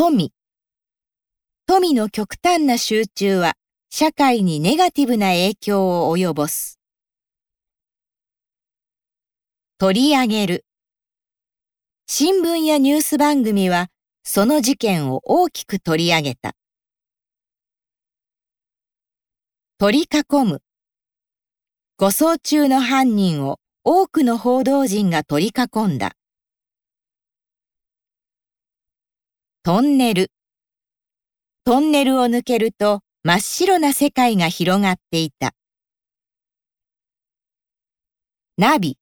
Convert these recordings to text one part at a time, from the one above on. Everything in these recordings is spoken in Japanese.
富。富の極端な集中は社会にネガティブな影響を及ぼす。取り上げる。新聞やニュース番組はその事件を大きく取り上げた。取り囲む。護送中の犯人を多くの報道陣が取り囲んだ。トンネル。トンネルを抜けると真っ白な世界が広がっていた。ナビ。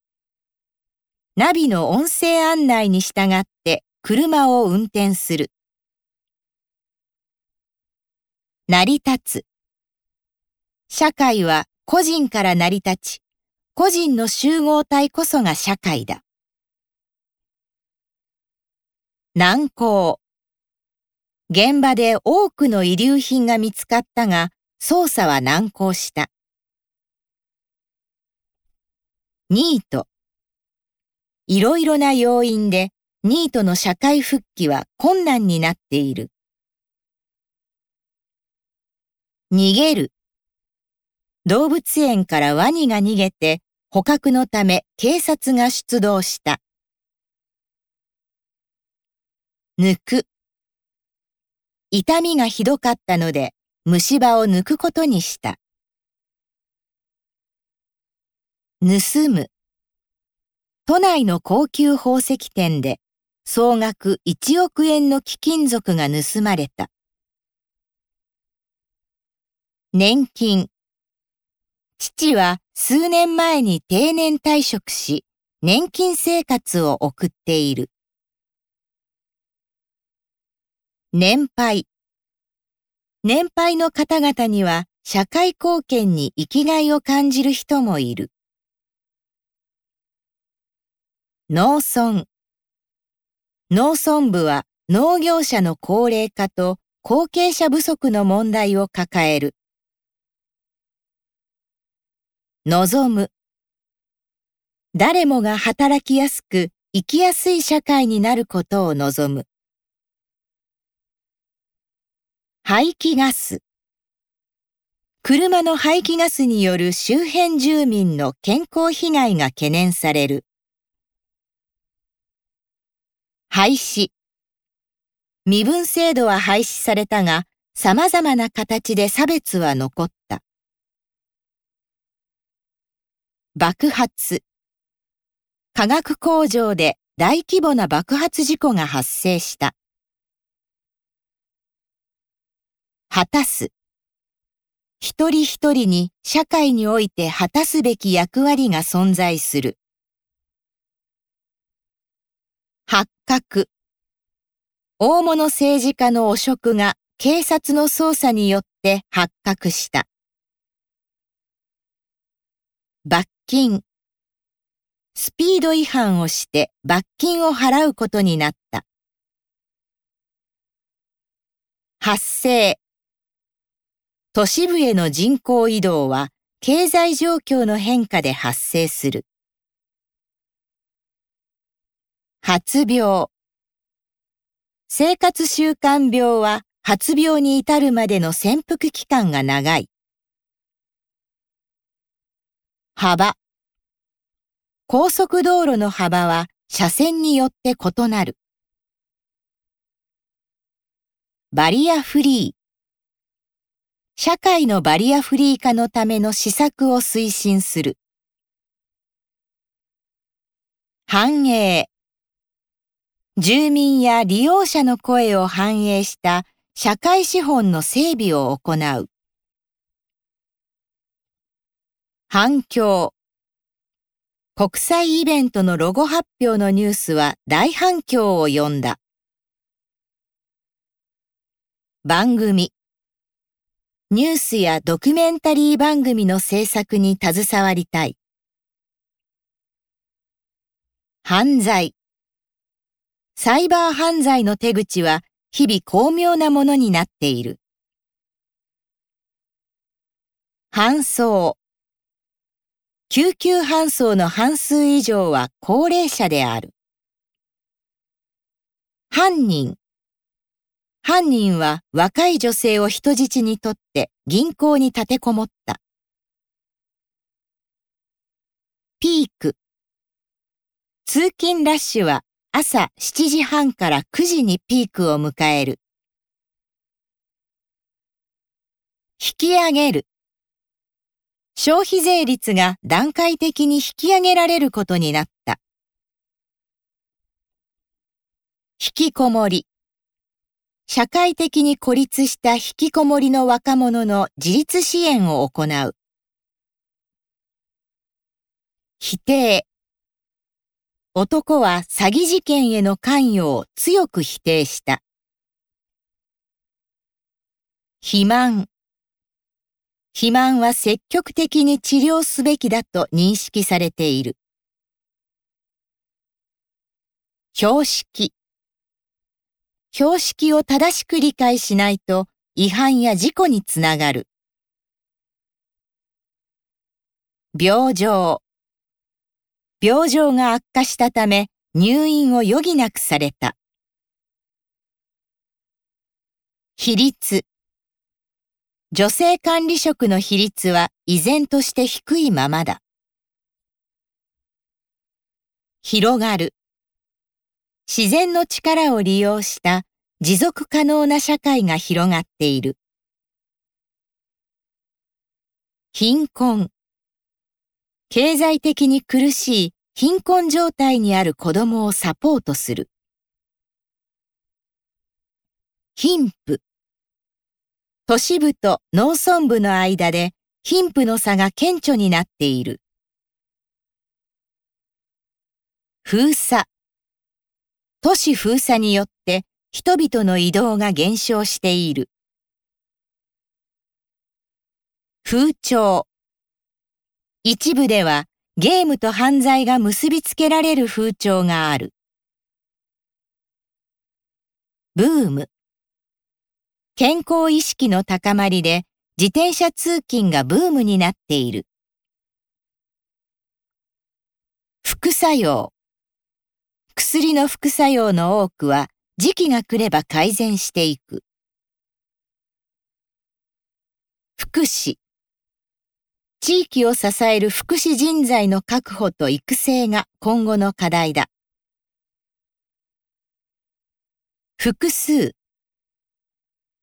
ナビの音声案内に従って車を運転する。成り立つ。社会は個人から成り立ち、個人の集合体こそが社会だ。難航。現場で多くの遺留品が見つかったが、捜査は難航した。ニート。いろいろな要因でニートの社会復帰は困難になっている。逃げる。動物園からワニが逃げて捕獲のため警察が出動した。抜く。痛みがひどかったので虫歯を抜くことにした。盗む。都内の高級宝石店で総額1億円の貴金属が盗まれた。年金。父は数年前に定年退職し、年金生活を送っている。年配。年配の方々には社会貢献に生きがいを感じる人もいる。農村。農村部は農業者の高齢化と後継者不足の問題を抱える。望む。誰もが働きやすく生きやすい社会になることを望む。排気ガス。車の排気ガスによる周辺住民の健康被害が懸念される。廃止。身分制度は廃止されたが、様々な形で差別は残った。爆発。化学工場で大規模な爆発事故が発生した。果たす。一人一人に社会において果たすべき役割が存在する。発覚。大物政治家の汚職が警察の捜査によって発覚した。罰金。スピード違反をして罰金を払うことになった。発生。都市部への人口移動は経済状況の変化で発生する。発病。生活習慣病は発病に至るまでの潜伏期間が長い。幅高速道路の幅は車線によって異なる。バリアフリー社会のバリアフリー化のための施策を推進する。繁栄住民や利用者の声を反映した社会資本の整備を行う。反響国際イベントのロゴ発表のニュースは大反響を呼んだ。番組ニュースやドキュメンタリー番組の制作に携わりたい。犯罪サイバー犯罪の手口は日々巧妙なものになっている。搬送救急搬送の半数以上は高齢者である。犯人犯人は若い女性を人質にとって銀行に立てこもった。ピーク。通勤ラッシュは朝7時半から9時にピークを迎える。引き上げる。消費税率が段階的に引き上げられることになった。引きこもり。社会的に孤立した引きこもりの若者の自立支援を行う。否定。男は詐欺事件への関与を強く否定した。肥満。肥満は積極的に治療すべきだと認識されている。標識。標識を正しく理解しないと違反や事故につながる。病状。病状が悪化したため入院を余儀なくされた。比率。女性管理職の比率は依然として低いままだ。広がる。自然の力を利用した持続可能な社会が広がっている。貧困。経済的に苦しい貧困状態にある子供をサポートする。貧富。都市部と農村部の間で貧富の差が顕著になっている。封鎖。都市封鎖によって人々の移動が減少している。風潮。一部ではゲームと犯罪が結びつけられる風潮がある。ブーム。健康意識の高まりで自転車通勤がブームになっている。副作用。薬の副作用の多くは時期が来れば改善していく。福祉。地域を支える福祉人材の確保と育成が今後の課題だ。複数。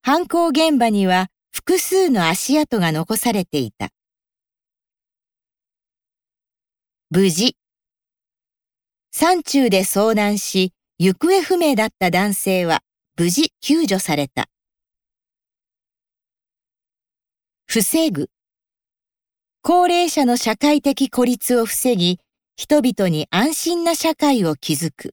犯行現場には複数の足跡が残されていた。無事。山中で遭難し、行方不明だった男性は無事救助された。防ぐ。高齢者の社会的孤立を防ぎ、人々に安心な社会を築く。